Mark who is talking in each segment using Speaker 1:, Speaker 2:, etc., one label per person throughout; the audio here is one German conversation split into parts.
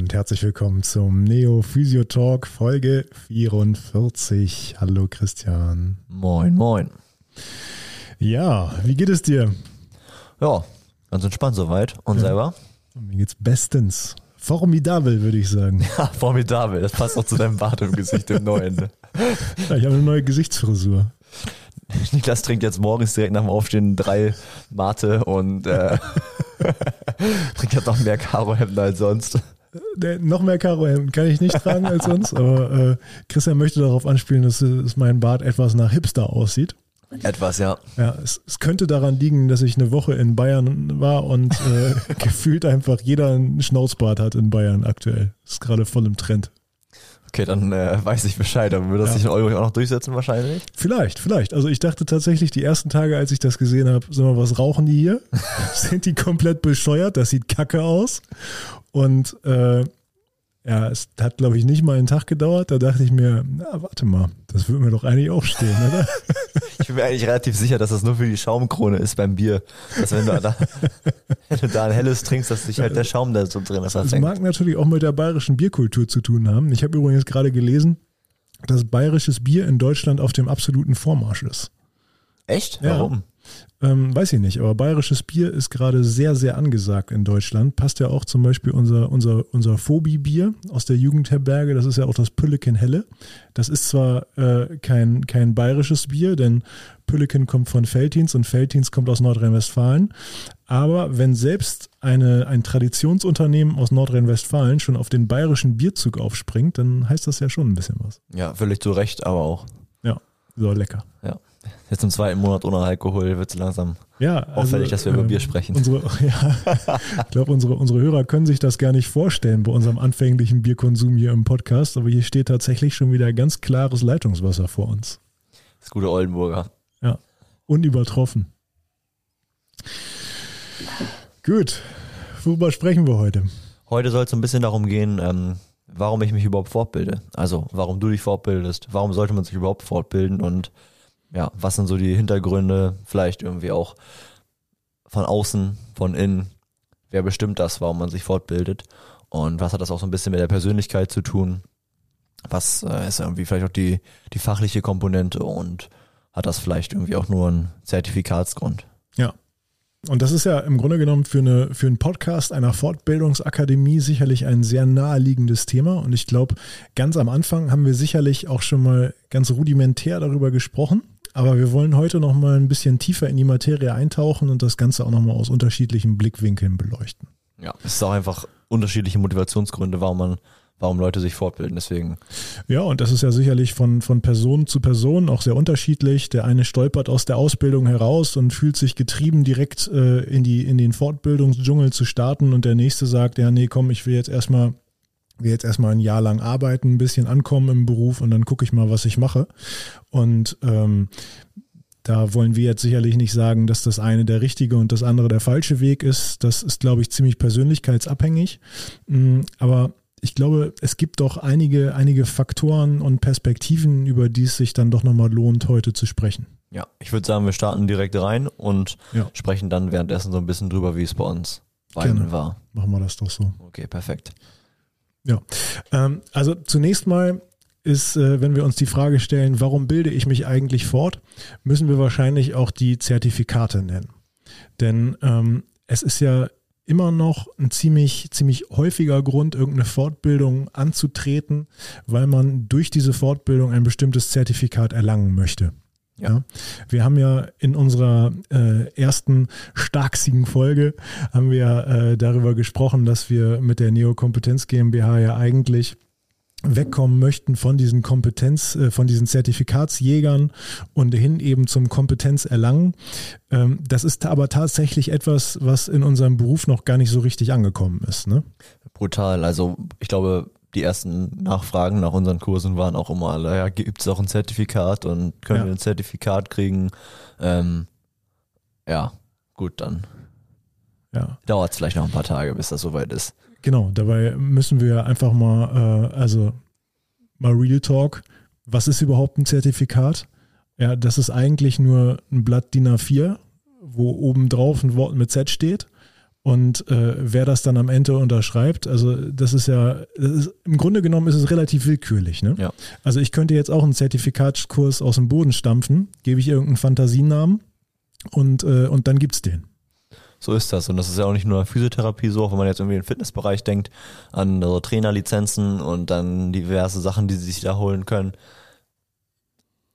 Speaker 1: und herzlich willkommen zum Neo Physio Talk Folge 44. Hallo Christian.
Speaker 2: Moin, moin.
Speaker 1: Ja, wie geht es dir?
Speaker 2: Ja, ganz entspannt soweit. Und ja. selber?
Speaker 1: Mir geht's bestens. Formidabel, würde ich sagen.
Speaker 2: Ja, formidabel. Das passt auch zu deinem Bart im Gesicht, im neuen.
Speaker 1: Ja, ich habe eine neue Gesichtsfrisur.
Speaker 2: Niklas trinkt jetzt morgens direkt nach dem Aufstehen drei Mate und äh, trinkt jetzt noch mehr Karohemden als sonst.
Speaker 1: Äh, noch mehr Karohemden kann ich nicht tragen als sonst, aber äh, Christian möchte darauf anspielen, dass, dass mein Bart etwas nach Hipster aussieht.
Speaker 2: Etwas, ja.
Speaker 1: Ja, es, es, könnte daran liegen, dass ich eine Woche in Bayern war und äh, gefühlt einfach jeder einen Schnauzbart hat in Bayern aktuell. Das ist gerade voll im Trend.
Speaker 2: Okay, dann äh, weiß ich Bescheid, aber würde das ja. sich in Euro auch noch durchsetzen wahrscheinlich?
Speaker 1: Vielleicht, vielleicht. Also ich dachte tatsächlich die ersten Tage, als ich das gesehen habe, sag mal, was rauchen die hier? Sind die komplett bescheuert? Das sieht kacke aus. Und äh, ja, es hat, glaube ich, nicht mal einen Tag gedauert. Da dachte ich mir, na, warte mal, das würde mir doch eigentlich auch stehen, oder?
Speaker 2: Ich bin mir eigentlich relativ sicher, dass das nur für die Schaumkrone ist beim Bier. Dass wenn du da, wenn du da ein helles trinkst, dass sich halt der Schaum da so drin ist.
Speaker 1: Das mag natürlich auch mit der bayerischen Bierkultur zu tun haben. Ich habe übrigens gerade gelesen, dass bayerisches Bier in Deutschland auf dem absoluten Vormarsch ist.
Speaker 2: Echt? Warum?
Speaker 1: Ähm, weiß ich nicht, aber bayerisches Bier ist gerade sehr, sehr angesagt in Deutschland. Passt ja auch zum Beispiel unser, unser, unser Phobi-Bier aus der Jugendherberge, das ist ja auch das Pülleken Helle. Das ist zwar äh, kein, kein bayerisches Bier, denn Pülleken kommt von Veltins und Veltins kommt aus Nordrhein-Westfalen. Aber wenn selbst eine, ein Traditionsunternehmen aus Nordrhein-Westfalen schon auf den bayerischen Bierzug aufspringt, dann heißt das ja schon ein bisschen was.
Speaker 2: Ja, völlig zu Recht, aber auch.
Speaker 1: Ja, so lecker.
Speaker 2: Ja. Jetzt im zweiten Monat ohne Alkohol wird es langsam
Speaker 1: ja,
Speaker 2: auffällig, also, dass wir über ähm, Bier sprechen.
Speaker 1: Unsere, ja, ich glaube, unsere, unsere Hörer können sich das gar nicht vorstellen bei unserem anfänglichen Bierkonsum hier im Podcast, aber hier steht tatsächlich schon wieder ganz klares Leitungswasser vor uns.
Speaker 2: Das gute Oldenburger.
Speaker 1: Ja, unübertroffen. Gut, worüber sprechen wir heute?
Speaker 2: Heute soll es ein bisschen darum gehen, ähm, warum ich mich überhaupt fortbilde. Also, warum du dich fortbildest, warum sollte man sich überhaupt fortbilden und ja, was sind so die Hintergründe, vielleicht irgendwie auch von außen, von innen, wer bestimmt das, warum man sich fortbildet und was hat das auch so ein bisschen mit der Persönlichkeit zu tun, was äh, ist irgendwie vielleicht auch die, die fachliche Komponente und hat das vielleicht irgendwie auch nur einen Zertifikatsgrund.
Speaker 1: Ja. Und das ist ja im Grunde genommen für, eine, für einen Podcast einer Fortbildungsakademie sicherlich ein sehr naheliegendes Thema. Und ich glaube, ganz am Anfang haben wir sicherlich auch schon mal ganz rudimentär darüber gesprochen. Aber wir wollen heute noch mal ein bisschen tiefer in die Materie eintauchen und das Ganze auch noch mal aus unterschiedlichen Blickwinkeln beleuchten.
Speaker 2: Ja, es ist auch einfach unterschiedliche Motivationsgründe, warum man warum Leute sich fortbilden. Deswegen.
Speaker 1: Ja, und das ist ja sicherlich von, von Person zu Person auch sehr unterschiedlich. Der eine stolpert aus der Ausbildung heraus und fühlt sich getrieben, direkt äh, in, die, in den Fortbildungsdschungel zu starten. Und der nächste sagt, ja, nee, komm, ich will jetzt erstmal will jetzt erstmal ein Jahr lang arbeiten, ein bisschen ankommen im Beruf und dann gucke ich mal, was ich mache. Und ähm, da wollen wir jetzt sicherlich nicht sagen, dass das eine der richtige und das andere der falsche Weg ist. Das ist, glaube ich, ziemlich persönlichkeitsabhängig. Mm, aber ich glaube, es gibt doch einige, einige Faktoren und Perspektiven, über die es sich dann doch nochmal lohnt, heute zu sprechen.
Speaker 2: Ja, ich würde sagen, wir starten direkt rein und ja. sprechen dann währenddessen so ein bisschen drüber, wie es bei uns beiden war.
Speaker 1: Machen wir das doch so.
Speaker 2: Okay, perfekt.
Speaker 1: Ja, ähm, also zunächst mal ist, äh, wenn wir uns die Frage stellen, warum bilde ich mich eigentlich fort, müssen wir wahrscheinlich auch die Zertifikate nennen. Denn ähm, es ist ja immer noch ein ziemlich, ziemlich häufiger Grund, irgendeine Fortbildung anzutreten, weil man durch diese Fortbildung ein bestimmtes Zertifikat erlangen möchte. Ja. Wir haben ja in unserer äh, ersten starksigen Folge haben wir äh, darüber gesprochen, dass wir mit der Neokompetenz GmbH ja eigentlich wegkommen möchten von diesen Kompetenz, äh, von diesen Zertifikatsjägern und hin eben zum Kompetenzerlangen. Ähm, das ist aber tatsächlich etwas, was in unserem Beruf noch gar nicht so richtig angekommen ist. Ne?
Speaker 2: Brutal. Also ich glaube, die ersten Nachfragen nach unseren Kursen waren auch immer alle, ja, gibt es auch ein Zertifikat und können ja. wir ein Zertifikat kriegen? Ähm, ja, gut, dann ja. dauert es vielleicht noch ein paar Tage, bis das soweit ist.
Speaker 1: Genau, dabei müssen wir einfach mal, äh, also mal Real Talk, was ist überhaupt ein Zertifikat? Ja, das ist eigentlich nur ein Blatt DIN A4, wo oben drauf ein Wort mit Z steht Und äh, wer das dann am Ende unterschreibt, also das ist ja, das ist, im Grunde genommen ist es relativ willkürlich. Ne?
Speaker 2: Ja.
Speaker 1: Also ich könnte jetzt auch einen Zertifikatskurs aus dem Boden stampfen, gebe ich irgendeinen Fantasienamen und, äh, und dann gibt's den.
Speaker 2: So ist das. Und das ist ja auch nicht nur Physiotherapie so, auch wenn man jetzt irgendwie in den Fitnessbereich denkt, an so Trainerlizenzen und dann diverse Sachen, die sie sich da holen können.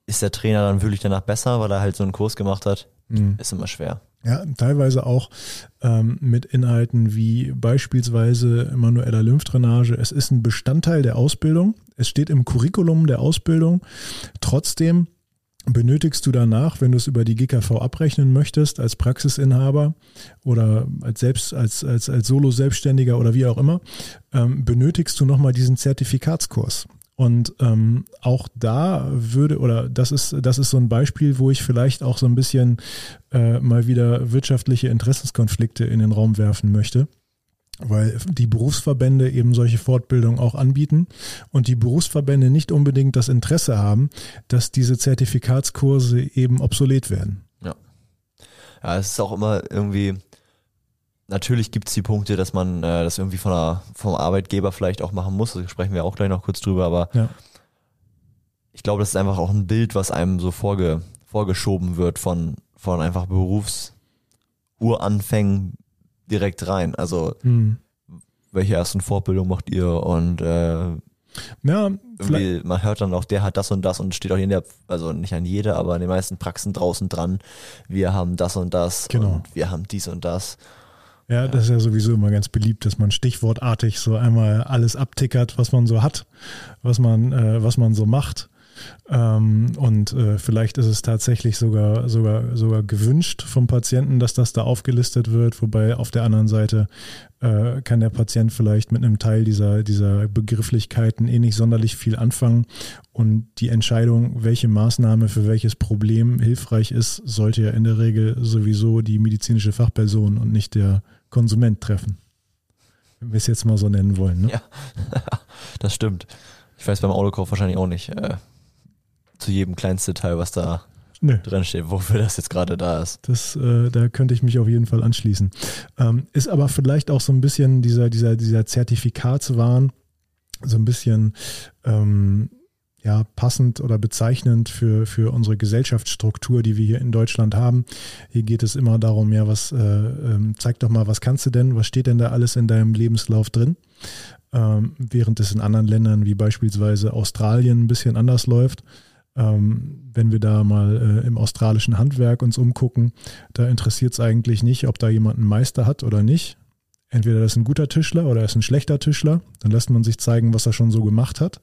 Speaker 2: Ist der Trainer dann wirklich danach besser, weil er halt so einen Kurs gemacht hat?
Speaker 1: Mhm.
Speaker 2: Ist immer schwer.
Speaker 1: Ja, teilweise auch ähm, mit Inhalten wie beispielsweise manueller Lymphdrainage. Es ist ein Bestandteil der Ausbildung. Es steht im Curriculum der Ausbildung. Trotzdem benötigst du danach, wenn du es über die GKV abrechnen möchtest, als Praxisinhaber oder als selbst als als als Solo-Selbstständiger oder wie auch immer, ähm, benötigst du nochmal diesen Zertifikatskurs. Und ähm, auch da würde, oder das ist, das ist so ein Beispiel, wo ich vielleicht auch so ein bisschen äh, mal wieder wirtschaftliche Interessenskonflikte in den Raum werfen möchte weil die Berufsverbände eben solche Fortbildungen auch anbieten und die Berufsverbände nicht unbedingt das Interesse haben, dass diese Zertifikatskurse eben obsolet werden.
Speaker 2: Ja. Ja, es ist auch immer irgendwie, natürlich gibt es die Punkte, dass man äh, das irgendwie von der, vom Arbeitgeber vielleicht auch machen muss. Da sprechen wir auch gleich noch kurz drüber, aber
Speaker 1: Ja.
Speaker 2: ich glaube, das ist einfach auch ein Bild, was einem so vorge, vorgeschoben wird von, von einfach Berufsuranfängen direkt rein. Also
Speaker 1: Hm.
Speaker 2: welche ersten Fortbildung macht ihr und äh,
Speaker 1: Ja,
Speaker 2: man hört dann auch, der hat das und das und steht auch in der, also nicht an jeder, aber in den meisten Praxen draußen dran. Wir haben das und das
Speaker 1: Genau.
Speaker 2: und wir haben dies und das.
Speaker 1: Ja, das ist ja sowieso immer ganz beliebt, dass man stichwortartig so einmal alles abtickert, was man so hat, was man, äh, was man so macht. Ähm, und äh, vielleicht ist es tatsächlich sogar, sogar, sogar gewünscht vom Patienten, dass das da aufgelistet wird, wobei auf der anderen Seite äh, kann der Patient vielleicht mit einem Teil dieser, dieser Begrifflichkeiten eh nicht sonderlich viel anfangen. Und die Entscheidung, welche Maßnahme für welches Problem hilfreich ist, sollte ja in der Regel sowieso die medizinische Fachperson und nicht der Konsument treffen. Wenn wir es jetzt mal so nennen wollen. Ne?
Speaker 2: Ja, das stimmt. Ich weiß beim Autokauf wahrscheinlich auch nicht äh, zu jedem kleinsten Detail, was da
Speaker 1: Nö.
Speaker 2: drin steht, wofür das jetzt gerade da ist.
Speaker 1: Das, äh, da könnte ich mich auf jeden Fall anschließen. Ähm, ist aber vielleicht auch so ein bisschen dieser, dieser, dieser Zertifikatswahn, so ein bisschen ähm, ja, passend oder bezeichnend für, für unsere Gesellschaftsstruktur, die wir hier in Deutschland haben. Hier geht es immer darum, ja, was, äh, ähm, zeig doch mal, was kannst du denn, was steht denn da alles in deinem Lebenslauf drin? Ähm, während es in anderen Ländern wie beispielsweise Australien ein bisschen anders läuft. Ähm, wenn wir da mal äh, im australischen Handwerk uns umgucken, da interessiert es eigentlich nicht, ob da jemand einen Meister hat oder nicht. Entweder das ist ein guter Tischler oder er ist ein schlechter Tischler. Dann lässt man sich zeigen, was er schon so gemacht hat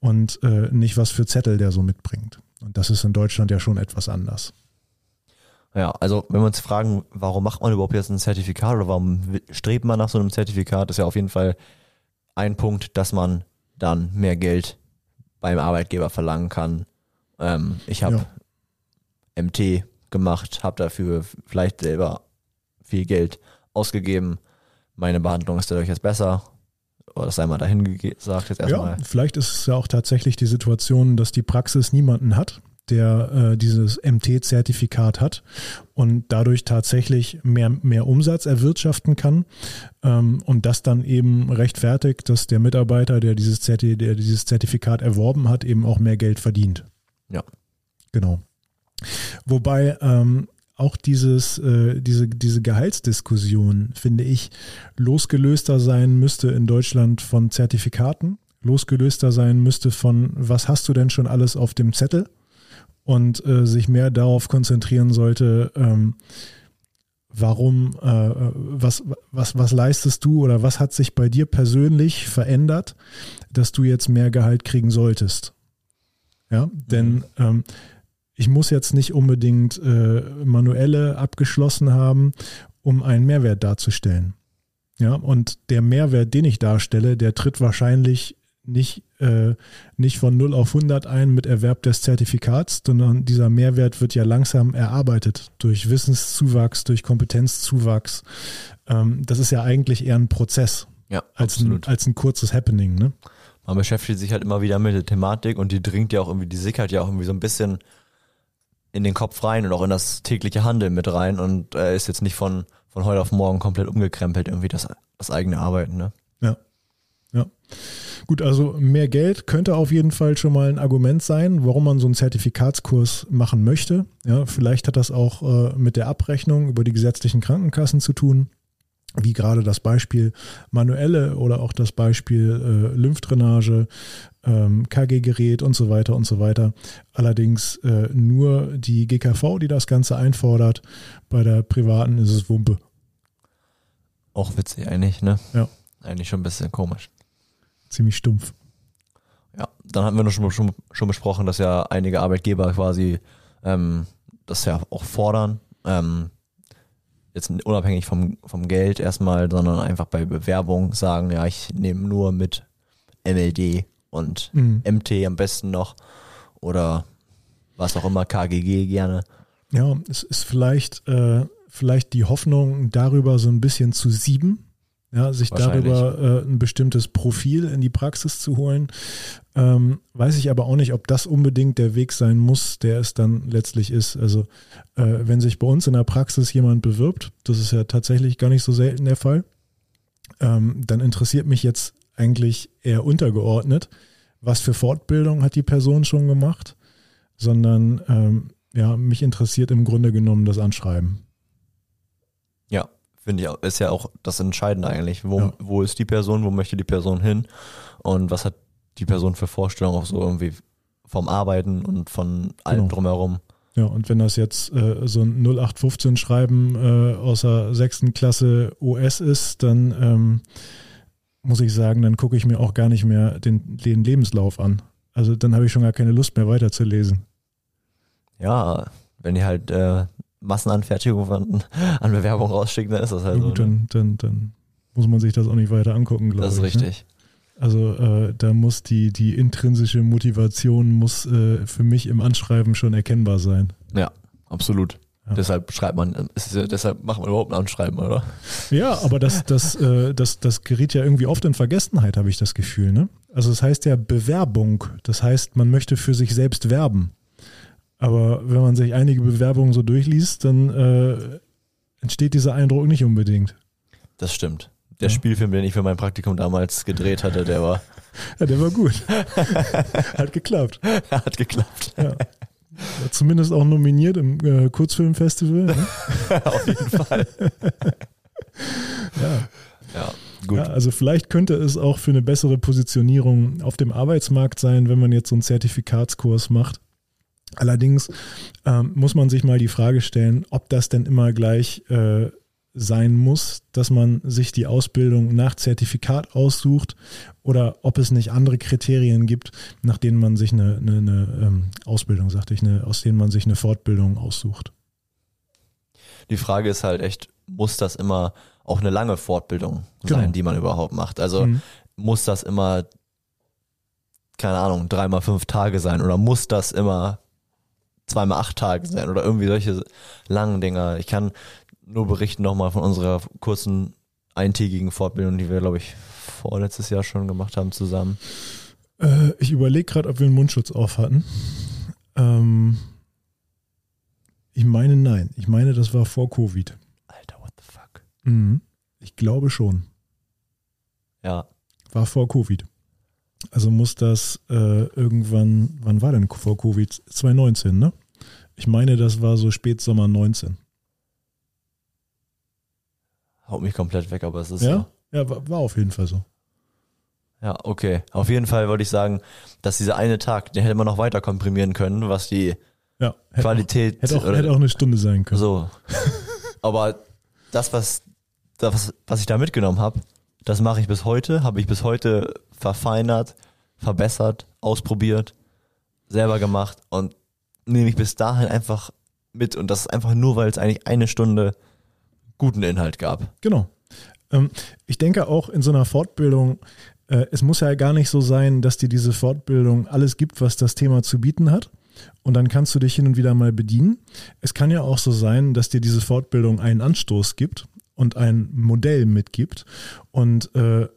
Speaker 1: und äh, nicht, was für Zettel der so mitbringt. Und das ist in Deutschland ja schon etwas anders.
Speaker 2: Ja, also wenn wir uns fragen, warum macht man überhaupt jetzt ein Zertifikat oder warum strebt man nach so einem Zertifikat, ist ja auf jeden Fall ein Punkt, dass man dann mehr Geld beim Arbeitgeber verlangen kann. Ähm, ich habe MT gemacht, habe dafür vielleicht selber viel Geld ausgegeben. Meine Behandlung ist dadurch jetzt besser. Oder das sei mal dahin gesagt jetzt erstmal.
Speaker 1: Ja, vielleicht ist es ja auch tatsächlich die Situation, dass die Praxis niemanden hat, der äh, dieses MT-Zertifikat hat und dadurch tatsächlich mehr, mehr Umsatz erwirtschaften kann ähm, und das dann eben rechtfertigt, dass der Mitarbeiter, der dieses, Zerti der dieses Zertifikat erworben hat, eben auch mehr Geld verdient.
Speaker 2: Ja.
Speaker 1: Genau. Wobei ähm, auch dieses, äh, diese, diese Gehaltsdiskussion, finde ich, losgelöster sein müsste in Deutschland von Zertifikaten, losgelöster sein müsste von, was hast du denn schon alles auf dem Zettel und äh, sich mehr darauf konzentrieren sollte, ähm, warum, äh, was, was, was leistest du oder was hat sich bei dir persönlich verändert, dass du jetzt mehr Gehalt kriegen solltest. Ja, denn ähm, ich muss jetzt nicht unbedingt äh, manuelle abgeschlossen haben, um einen Mehrwert darzustellen. Ja, und der Mehrwert, den ich darstelle, der tritt wahrscheinlich nicht, äh, nicht von 0 auf 100 ein mit Erwerb des Zertifikats, sondern dieser Mehrwert wird ja langsam erarbeitet durch Wissenszuwachs, durch Kompetenzzuwachs. Ähm, das ist ja eigentlich eher ein Prozess
Speaker 2: Ja,
Speaker 1: als ein, als ein kurzes Happening. Ne?
Speaker 2: man beschäftigt sich halt immer wieder mit der Thematik und die dringt ja auch irgendwie, die sickert ja auch irgendwie so ein bisschen in den Kopf rein und auch in das tägliche Handeln mit rein und äh, ist jetzt nicht von, von heute auf morgen komplett umgekrempelt, irgendwie das, das eigene Arbeiten. Ne?
Speaker 1: Ja. Ja. Gut, also mehr Geld könnte auf jeden Fall schon mal ein Argument sein, warum man so einen Zertifikatskurs machen möchte. Ja, vielleicht hat das auch äh, mit der Abrechnung über die gesetzlichen Krankenkassen zu tun wie gerade das Beispiel manuelle oder auch das Beispiel äh, Lymphdrainage, KG-Gerät und so weiter und so weiter. Allerdings äh, nur die GKV, die das Ganze einfordert. Bei der privaten ist es Wumpe.
Speaker 2: Auch witzig eigentlich, ne?
Speaker 1: Ja.
Speaker 2: Eigentlich schon ein bisschen komisch.
Speaker 1: Ziemlich stumpf.
Speaker 2: Ja, dann hatten wir noch schon, schon, schon besprochen, dass ja einige Arbeitgeber quasi ähm, das ja auch fordern. Ähm, jetzt unabhängig vom, vom Geld erstmal, sondern einfach bei Bewerbung sagen, ja, ich nehme nur mit MLD und mhm. MT am besten noch oder was auch immer, KGG gerne.
Speaker 1: Ja, es ist vielleicht, äh, vielleicht die Hoffnung, darüber so ein bisschen zu sieben, ja, sich darüber äh, ein bestimmtes Profil in die Praxis zu holen. Ähm, weiß ich aber auch nicht, ob das unbedingt der Weg sein muss, der es dann letztlich ist. Also äh, wenn sich bei uns in der Praxis jemand bewirbt, das ist ja tatsächlich gar nicht so selten der Fall, ähm, dann interessiert mich jetzt eigentlich eher untergeordnet, was für Fortbildung hat die Person schon gemacht, sondern ähm, ja, mich interessiert im Grunde genommen das Anschreiben.
Speaker 2: Ja, finde ich, ist ja auch das Entscheidende eigentlich. Wo, ja. wo ist die Person, wo möchte die Person hin und was hat die Person für Vorstellungen auch so irgendwie vom Arbeiten und von allem genau. drumherum.
Speaker 1: Ja, und wenn das jetzt äh, so ein 0815 Schreiben äh, aus der sechsten Klasse OS ist, dann ähm, muss ich sagen, dann gucke ich mir auch gar nicht mehr den, den Lebenslauf an. Also dann habe ich schon gar keine Lust mehr weiterzulesen.
Speaker 2: Ja, wenn die halt äh, Massenanfertigung von, an Bewerbung rausschicken, dann ist das halt ja, gut,
Speaker 1: so. Ne? Dann, dann, dann muss man sich das auch nicht weiter angucken, glaube ich.
Speaker 2: Das ist ich, ne? richtig.
Speaker 1: Ne? Also äh, da muss die, die intrinsische Motivation muss äh, für mich im Anschreiben schon erkennbar sein.
Speaker 2: Ja, absolut. Ja. Deshalb schreibt man, ist, deshalb macht man überhaupt ein Anschreiben, oder?
Speaker 1: Ja, aber das, das, äh, das, das gerät ja irgendwie oft in Vergessenheit, habe ich das Gefühl. Ne? Also es das heißt ja Bewerbung. Das heißt, man möchte für sich selbst werben. Aber wenn man sich einige Bewerbungen so durchliest, dann äh, entsteht dieser Eindruck nicht unbedingt.
Speaker 2: Das stimmt. Der ja. Spielfilm, den ich für mein Praktikum damals gedreht hatte, der war.
Speaker 1: Ja, der war gut. Hat geklappt.
Speaker 2: Hat geklappt.
Speaker 1: Ja. War zumindest auch nominiert im äh, Kurzfilmfestival. Ne?
Speaker 2: Auf jeden Fall.
Speaker 1: ja. Ja, gut. Ja, also vielleicht könnte es auch für eine bessere Positionierung auf dem Arbeitsmarkt sein, wenn man jetzt so einen Zertifikatskurs macht. Allerdings ähm, muss man sich mal die Frage stellen, ob das denn immer gleich äh, sein muss, dass man sich die Ausbildung nach Zertifikat aussucht oder ob es nicht andere Kriterien gibt, nach denen man sich eine, eine, eine ähm, Ausbildung, sagte ich, eine, aus denen man sich eine Fortbildung aussucht.
Speaker 2: Die Frage ist halt echt, muss das immer auch eine lange Fortbildung sein, genau. die man überhaupt macht? Also mhm. muss das immer, keine Ahnung, dreimal fünf Tage sein oder muss das immer zweimal acht Tage sein oder irgendwie solche langen Dinger. Ich kann nur berichten nochmal von unserer kurzen eintägigen Fortbildung, die wir, glaube ich, vorletztes Jahr schon gemacht haben zusammen.
Speaker 1: Äh, ich überlege gerade, ob wir einen Mundschutz auf hatten. Ähm, ich meine nein. Ich meine, das war vor Covid.
Speaker 2: Alter, what the fuck?
Speaker 1: Mhm. Ich glaube schon.
Speaker 2: Ja.
Speaker 1: War vor Covid. Also muss das äh, irgendwann, wann war denn vor Covid? 2019, ne? Ich meine, das war so Spätsommer 19.
Speaker 2: Haut mich komplett weg, aber es ist
Speaker 1: ja? So. Ja, war, war auf jeden Fall so.
Speaker 2: Ja, okay. Auf jeden Fall wollte ich sagen, dass dieser eine Tag, den hätte man noch weiter komprimieren können, was die
Speaker 1: ja,
Speaker 2: hätte Qualität.
Speaker 1: Auch, hätte, auch, oder, hätte auch eine Stunde sein können.
Speaker 2: So. aber das, was, das, was ich da mitgenommen habe, das mache ich bis heute, habe ich bis heute verfeinert, verbessert, ausprobiert, selber gemacht und nehme ich bis dahin einfach mit. Und das ist einfach nur, weil es eigentlich eine Stunde guten Inhalt gab.
Speaker 1: Genau. Ähm, ich denke auch in so einer Fortbildung, äh, es muss ja gar nicht so sein, dass dir diese Fortbildung alles gibt, was das Thema zu bieten hat. Und dann kannst du dich hin und wieder mal bedienen. Es kann ja auch so sein, dass dir diese Fortbildung einen Anstoß gibt und ein Modell mitgibt. Und äh,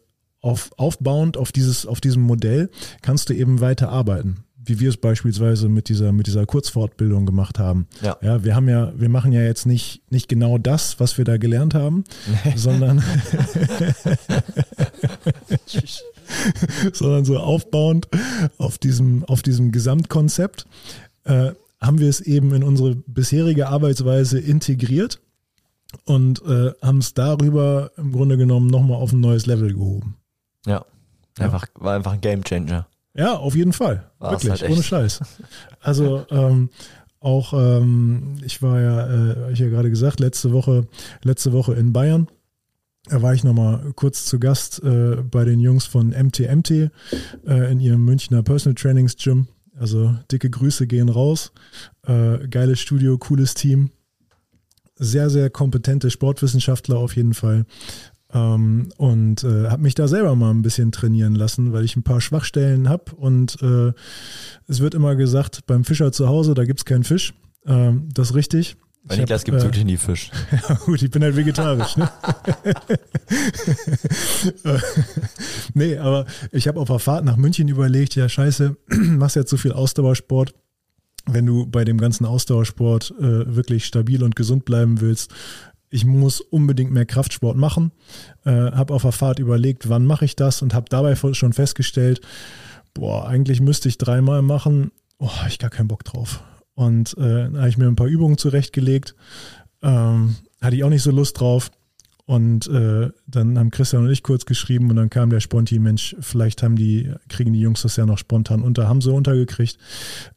Speaker 1: auf, aufbauend auf, dieses, auf diesem Modell kannst du eben weiter arbeiten. Wie wir es beispielsweise mit dieser, mit dieser Kurzfortbildung gemacht haben.
Speaker 2: Ja.
Speaker 1: ja, wir haben ja, wir machen ja jetzt nicht, nicht genau das, was wir da gelernt haben, sondern, sondern so aufbauend auf diesem, auf diesem Gesamtkonzept äh, haben wir es eben in unsere bisherige Arbeitsweise integriert und äh, haben es darüber im Grunde genommen nochmal auf ein neues Level gehoben.
Speaker 2: Ja. Einfach, war einfach ein Game Changer.
Speaker 1: Ja, auf jeden Fall.
Speaker 2: War's
Speaker 1: Wirklich,
Speaker 2: halt
Speaker 1: ohne Scheiß. Also ähm, auch, ähm, ich war ja, äh, ich ja gerade gesagt, letzte Woche, letzte Woche in Bayern. Da war ich nochmal kurz zu Gast äh, bei den Jungs von MTMT äh, in ihrem Münchner Personal Trainings Gym. Also dicke Grüße gehen raus. Äh, geiles Studio, cooles Team. Sehr, sehr kompetente Sportwissenschaftler auf jeden Fall. Ähm, und äh, habe mich da selber mal ein bisschen trainieren lassen, weil ich ein paar Schwachstellen habe. Und äh, es wird immer gesagt, beim Fischer zu Hause, da gibt's keinen Fisch. Ähm, das ist richtig.
Speaker 2: Bei
Speaker 1: Ich
Speaker 2: Niklas gibt es
Speaker 1: äh,
Speaker 2: wirklich nie Fisch.
Speaker 1: ja, gut, ich bin halt vegetarisch. Ne? nee, aber ich habe auf der Fahrt nach München überlegt, ja scheiße, machst jetzt so viel Ausdauersport. Wenn du bei dem ganzen Ausdauersport äh, wirklich stabil und gesund bleiben willst, ich muss unbedingt mehr Kraftsport machen. Äh, habe auf der Fahrt überlegt, wann mache ich das und habe dabei schon festgestellt, boah, eigentlich müsste ich dreimal machen. Oh, ich gar keinen Bock drauf. Und äh, dann habe ich mir ein paar Übungen zurechtgelegt. Ähm, hatte ich auch nicht so Lust drauf. Und äh, dann haben Christian und ich kurz geschrieben und dann kam der Sponti, Mensch, vielleicht haben die, kriegen die Jungs das ja noch spontan unter, haben sie untergekriegt.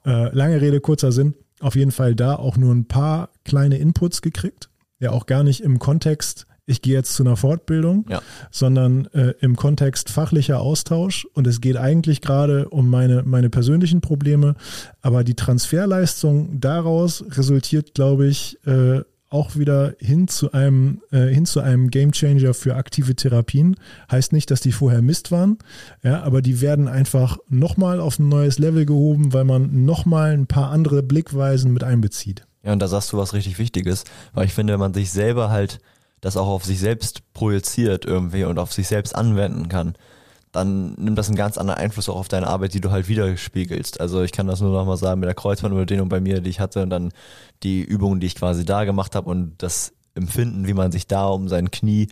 Speaker 1: Äh, lange Rede, kurzer Sinn. Auf jeden Fall da auch nur ein paar kleine Inputs gekriegt. Ja, auch gar nicht im Kontext, ich gehe jetzt zu einer Fortbildung,
Speaker 2: Ja.
Speaker 1: sondern äh, im Kontext fachlicher Austausch. Und es geht eigentlich gerade um meine, meine persönlichen Probleme. Aber die Transferleistung daraus resultiert, glaube ich, äh, auch wieder hin zu einem äh, hin zu einem Gamechanger für aktive Therapien. Heißt nicht, dass die vorher Mist waren, ja, aber die werden einfach nochmal auf ein neues Level gehoben, weil man nochmal ein paar andere Blickweisen mit einbezieht.
Speaker 2: Ja, und da sagst du was richtig Wichtiges, weil ich finde, wenn man sich selber halt das auch auf sich selbst projiziert irgendwie und auf sich selbst anwenden kann, dann nimmt das einen ganz anderen Einfluss auch auf deine Arbeit, die du halt widerspiegelst. Also ich kann das nur nochmal sagen mit der Kreuzbandüberdehnung bei mir, die ich hatte und dann die Übungen, die ich quasi da gemacht habe und das Empfinden, wie man sich da um sein Knie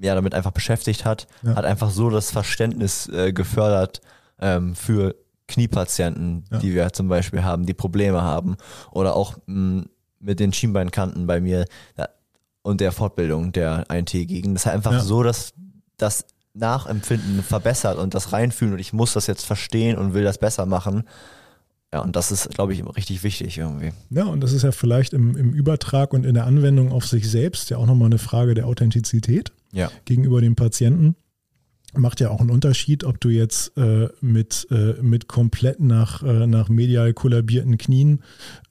Speaker 2: ja damit einfach beschäftigt hat,
Speaker 1: Ja.
Speaker 2: hat einfach so das Verständnis äh, gefördert ähm, für Kniepatienten,
Speaker 1: Ja.
Speaker 2: die wir zum Beispiel haben, die Probleme haben oder auch mh, mit den Schienbeinkanten bei mir ja, und der Fortbildung der INT-Gegend. Das ist halt einfach
Speaker 1: Ja.
Speaker 2: so, dass das Nachempfinden verbessert und das Reinfühlen und ich muss das jetzt verstehen und will das besser machen. Ja, und das ist, glaube ich, richtig wichtig irgendwie.
Speaker 1: Ja, und das ist ja vielleicht im, im Übertrag und in der Anwendung auf sich selbst ja auch nochmal eine Frage der Authentizität
Speaker 2: Ja.
Speaker 1: gegenüber dem Patienten. Macht ja auch einen Unterschied, ob du jetzt äh, mit, äh, mit komplett nach, äh, nach medial kollabierten Knien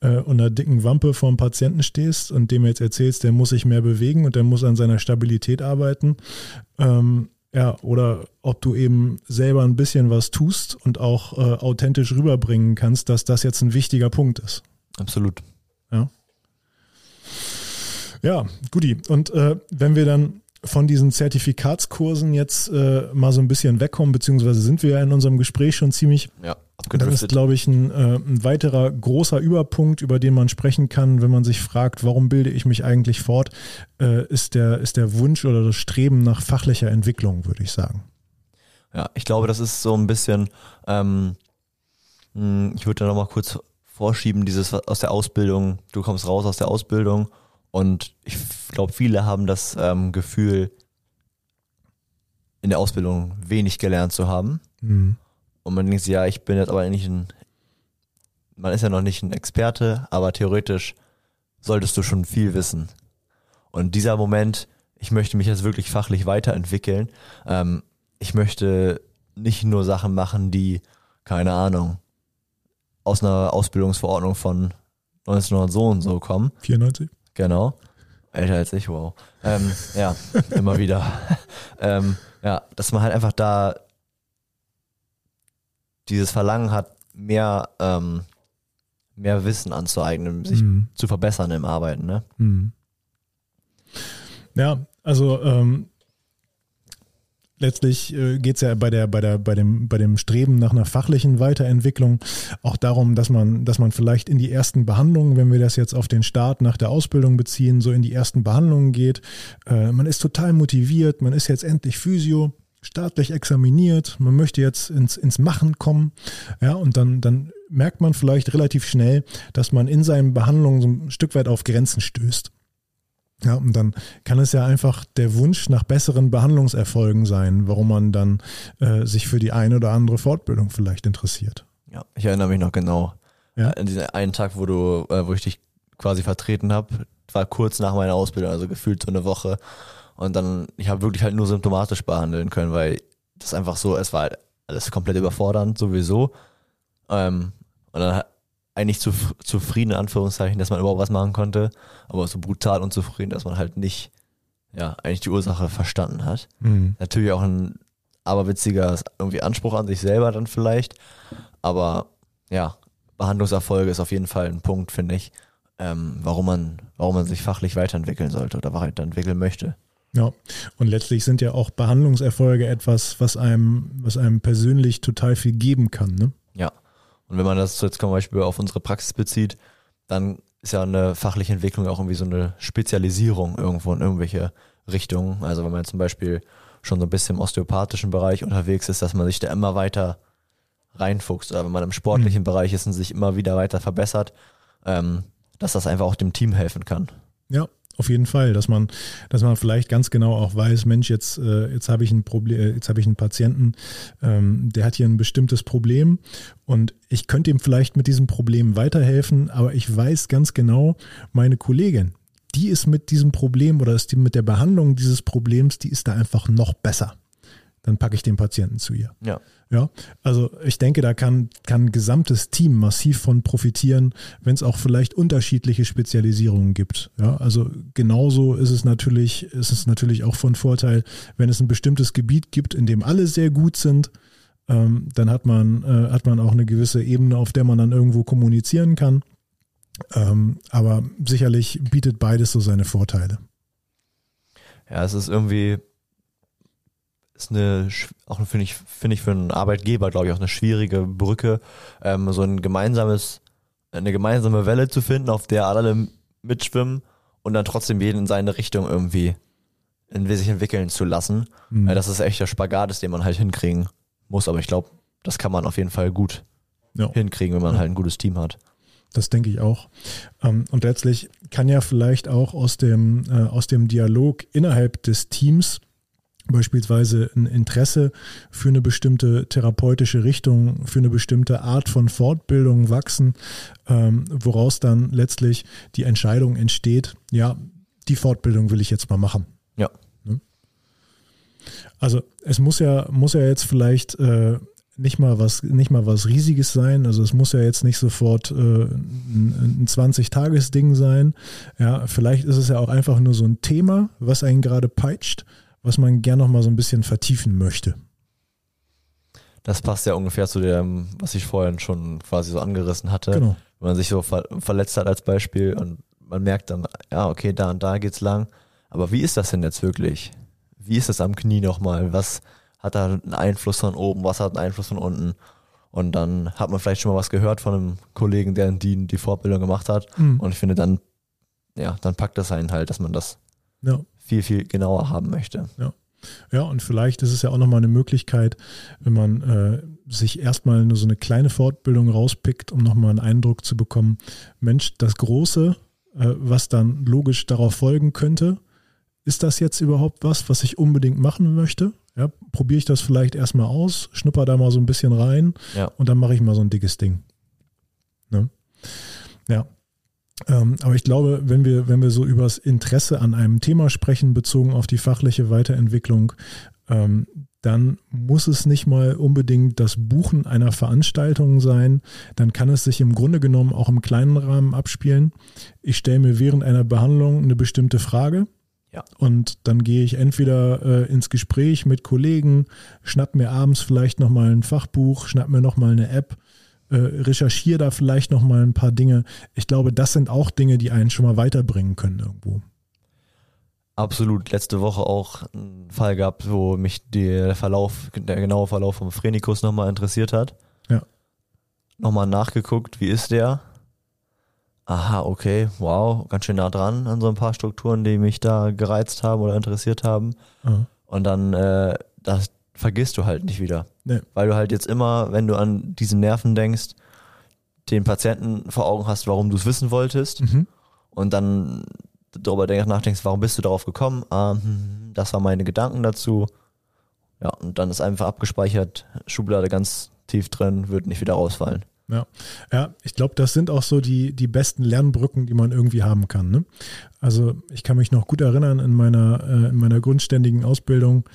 Speaker 1: äh, und einer dicken Wampe vorm Patienten stehst und dem jetzt erzählst, der muss sich mehr bewegen und der muss an seiner Stabilität arbeiten. Ähm, ja, oder ob du eben selber ein bisschen was tust und auch äh, authentisch rüberbringen kannst, dass das jetzt ein wichtiger Punkt ist.
Speaker 2: Absolut.
Speaker 1: Ja, guti. Und äh, wenn wir dann von diesen Zertifikatskursen jetzt äh, mal so ein bisschen wegkommen, beziehungsweise sind wir ja in unserem Gespräch schon ziemlich,
Speaker 2: Ja,
Speaker 1: dann ist, glaube ich, ein, äh, ein weiterer großer Überpunkt, über den man sprechen kann, wenn man sich fragt, warum bilde ich mich eigentlich fort, äh, ist, der, ist der Wunsch oder das Streben nach fachlicher Entwicklung, würde ich sagen.
Speaker 2: Ja, ich glaube, das ist so ein bisschen, ähm, mh, ich würde da nochmal kurz vorschieben, dieses aus der Ausbildung, du kommst raus aus der Ausbildung und ich glaube, viele haben das ähm, Gefühl, in der Ausbildung wenig gelernt zu haben.
Speaker 1: Mhm.
Speaker 2: Und man denkt sich, ja, ich bin jetzt aber nicht ein, man ist ja noch nicht ein Experte, aber theoretisch solltest du schon viel wissen. Und dieser Moment, ich möchte mich jetzt wirklich fachlich weiterentwickeln. Ähm, ich möchte nicht nur Sachen machen, die, keine Ahnung, aus einer Ausbildungsverordnung von 1900 so und so kommen.
Speaker 1: 94?
Speaker 2: Genau. Älter als ich, wow. Ähm, ja, immer wieder. ähm, ja, dass man halt einfach da dieses Verlangen hat, mehr, ähm, mehr Wissen anzueignen, sich
Speaker 1: Mhm.
Speaker 2: zu verbessern im Arbeiten, ne?
Speaker 1: Hm. Ja, also ähm, letztlich äh, geht es ja bei der, bei der, bei dem, bei dem Streben nach einer fachlichen Weiterentwicklung auch darum, dass man, dass man vielleicht in die ersten Behandlungen, wenn wir das jetzt auf den Start nach der Ausbildung beziehen, so in die ersten Behandlungen geht. Äh, man ist total motiviert, man ist jetzt endlich Physio, staatlich examiniert, man möchte jetzt ins, ins Machen kommen, ja, und dann, dann merkt man vielleicht relativ schnell, dass man in seinen Behandlungen so ein Stück weit auf Grenzen stößt. Ja, und dann kann es ja einfach der Wunsch nach besseren Behandlungserfolgen sein, warum man dann äh, sich für die eine oder andere Fortbildung vielleicht interessiert.
Speaker 2: Ja, ich erinnere mich noch genau ja? an diesen einen Tag, wo du, äh, wo ich dich quasi vertreten habe, war kurz nach meiner Ausbildung, also gefühlt so eine Woche. Und dann, ich habe wirklich halt nur symptomatisch behandeln können, weil das einfach so, es war halt alles komplett überfordernd sowieso. Ähm, und dann eigentlich zu, zufrieden, in Anführungszeichen, dass man überhaupt was machen konnte, aber so brutal unzufrieden, dass man halt nicht, ja, eigentlich die Ursache verstanden hat. Mhm. Natürlich auch ein aberwitziger irgendwie Anspruch an sich selber dann vielleicht, aber ja, Behandlungserfolge ist auf jeden Fall ein Punkt, finde ich, ähm, warum man, warum man sich fachlich weiterentwickeln sollte oder weiterentwickeln möchte.
Speaker 1: Ja, und letztlich sind ja auch Behandlungserfolge etwas, was einem, was einem persönlich total viel geben kann, ne?
Speaker 2: Und wenn man das jetzt zum Beispiel auf unsere Praxis bezieht, dann ist ja eine fachliche Entwicklung auch irgendwie so eine Spezialisierung irgendwo in irgendwelche Richtungen. Also wenn man zum Beispiel schon so ein bisschen im osteopathischen Bereich unterwegs ist, dass man sich da immer weiter reinfuchst oder wenn man im sportlichen mhm. Bereich ist und sich immer wieder weiter verbessert, ähm, dass das einfach auch dem Team helfen kann.
Speaker 1: Ja, auf jeden Fall, dass man, dass man vielleicht ganz genau auch weiß, Mensch, jetzt, äh, jetzt habe ich ein Problem, äh, jetzt habe ich einen Patienten, ähm, der hat hier ein bestimmtes Problem und ich könnte ihm vielleicht mit diesem Problem weiterhelfen, aber ich weiß ganz genau, meine Kollegin, die ist mit diesem Problem oder ist die mit der Behandlung dieses Problems, die ist da einfach noch besser dann packe ich den Patienten zu ihr.
Speaker 2: Ja.
Speaker 1: Ja, also ich denke, da kann, kann ein gesamtes Team massiv von profitieren, wenn es auch vielleicht unterschiedliche Spezialisierungen gibt. Ja, also genauso ist es natürlich, ist es natürlich auch von Vorteil, wenn es ein bestimmtes Gebiet gibt, in dem alle sehr gut sind, ähm, dann hat man, äh, hat man auch eine gewisse Ebene, auf der man dann irgendwo kommunizieren kann. Ähm, aber sicherlich bietet beides so seine Vorteile.
Speaker 2: Ja, es ist irgendwie ist eine, auch finde ich, finde ich für einen Arbeitgeber, glaube ich, auch eine schwierige Brücke, ähm, so ein gemeinsames, eine gemeinsame Welle zu finden, auf der alle mitschwimmen und dann trotzdem jeden in seine Richtung irgendwie in sich entwickeln zu lassen. Mhm. Das ist echt der Spagat ist, den man halt hinkriegen muss, aber ich glaube, das kann man auf jeden Fall gut ja. hinkriegen, wenn man ja. halt ein gutes Team hat.
Speaker 1: Das denke ich auch. Ähm, und letztlich kann ja vielleicht auch aus dem, äh, aus dem Dialog innerhalb des Teams beispielsweise ein Interesse für eine bestimmte therapeutische Richtung, für eine bestimmte Art von Fortbildung wachsen, ähm, woraus dann letztlich die Entscheidung entsteht, ja, die Fortbildung will ich jetzt mal machen.
Speaker 2: Ja. Ne?
Speaker 1: Also es muss ja, muss ja jetzt vielleicht äh, nicht mal was, nicht mal was Riesiges sein. Also es muss ja jetzt nicht sofort äh, ein, ein 20-Tages-Ding sein. Ja, vielleicht ist es ja auch einfach nur so ein Thema, was einen gerade peitscht was man gern noch mal so ein bisschen vertiefen möchte.
Speaker 2: Das passt ja ungefähr zu dem, was ich vorhin schon quasi so angerissen hatte. Genau. Wenn man sich so ver verletzt hat als Beispiel und man merkt dann, ja, okay, da und da geht's lang. Aber wie ist das denn jetzt wirklich? Wie ist das am Knie nochmal? Was hat da einen Einfluss von oben? Was hat einen Einfluss von unten? Und dann hat man vielleicht schon mal was gehört von einem Kollegen, der die, die Fortbildung gemacht hat. Mhm. Und ich finde dann, ja, dann packt das einen halt, dass man das ja viel, viel genauer haben möchte.
Speaker 1: Ja. Ja, und vielleicht ist es ja auch nochmal eine Möglichkeit, wenn man äh, sich erstmal nur so eine kleine Fortbildung rauspickt, um nochmal einen Eindruck zu bekommen, Mensch, das Große, äh, was dann logisch darauf folgen könnte, ist das jetzt überhaupt was, was ich unbedingt machen möchte? Ja, probiere ich das vielleicht erstmal aus, schnupper da mal so ein bisschen rein ja. und dann mache ich mal so ein dickes Ding. Ne? Ja, aber ich glaube, wenn wir, wenn wir so über das Interesse an einem Thema sprechen, bezogen auf die fachliche Weiterentwicklung, ähm, dann muss es nicht mal unbedingt das Buchen einer Veranstaltung sein. Dann kann es sich im Grunde genommen auch im kleinen Rahmen abspielen. Ich stelle mir während einer Behandlung eine bestimmte Frage. Ja. Und dann gehe ich entweder äh, ins Gespräch mit Kollegen, schnapp mir abends vielleicht nochmal ein Fachbuch, schnapp mir nochmal eine App äh, recherchiere da vielleicht noch mal ein paar Dinge. Ich glaube, das sind auch Dinge, die einen schon mal weiterbringen können irgendwo.
Speaker 2: Absolut. Letzte Woche auch einen Fall gehabt, wo mich der Verlauf, der genaue Verlauf vom Phrenikus nochmal interessiert hat.
Speaker 1: Ja.
Speaker 2: Nochmal nachgeguckt, wie ist der? Aha, okay, wow, ganz schön nah dran an so ein paar Strukturen, die mich da gereizt haben oder interessiert haben.
Speaker 1: Aha.
Speaker 2: Und dann, äh, das vergisst du halt nicht wieder.
Speaker 1: Nee.
Speaker 2: Weil du halt jetzt immer, wenn du an diesen Nerven denkst, den Patienten vor Augen hast, warum du es wissen wolltest
Speaker 1: Mhm.
Speaker 2: und dann darüber denk- nachdenkst, warum bist du darauf gekommen? Ah, hm, das waren meine Gedanken dazu. Ja, und dann ist einfach abgespeichert, Schublade ganz tief drin, wird nicht wieder rausfallen.
Speaker 1: Ja, ja ich glaube, das sind auch so die, die besten Lernbrücken, die man irgendwie haben kann. Ne? Also ich kann mich noch gut erinnern in meiner, äh, in meiner grundständigen Ausbildung,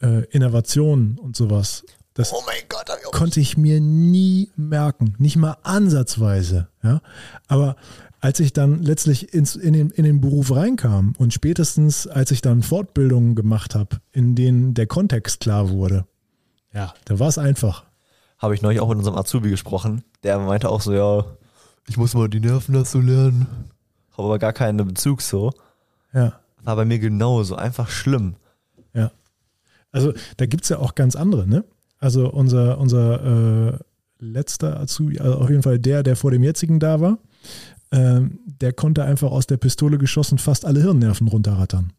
Speaker 1: äh, Innovation und sowas. Das
Speaker 2: Oh mein Gott, ich
Speaker 1: konnte ich mir nie merken, nicht mal ansatzweise. Ja? Aber als ich dann letztlich ins, in, den, in den Beruf reinkam und spätestens als ich dann Fortbildungen gemacht habe, in denen der Kontext klar wurde, ja, da war es einfach.
Speaker 2: habe ich neulich auch mit unserem Azubi gesprochen. Der meinte auch so, ja, ich muss mal die Nerven dazu lernen. Habe aber gar keinen Bezug so.
Speaker 1: Ja.
Speaker 2: War bei mir genauso, einfach schlimm.
Speaker 1: Ja. Also da gibt's ja auch ganz andere, ne? Also unser, unser äh, letzter Azubi, also auf jeden Fall der, der vor dem jetzigen da war, ähm, der konnte einfach aus der Pistole geschossen fast alle Hirnnerven runterrattern.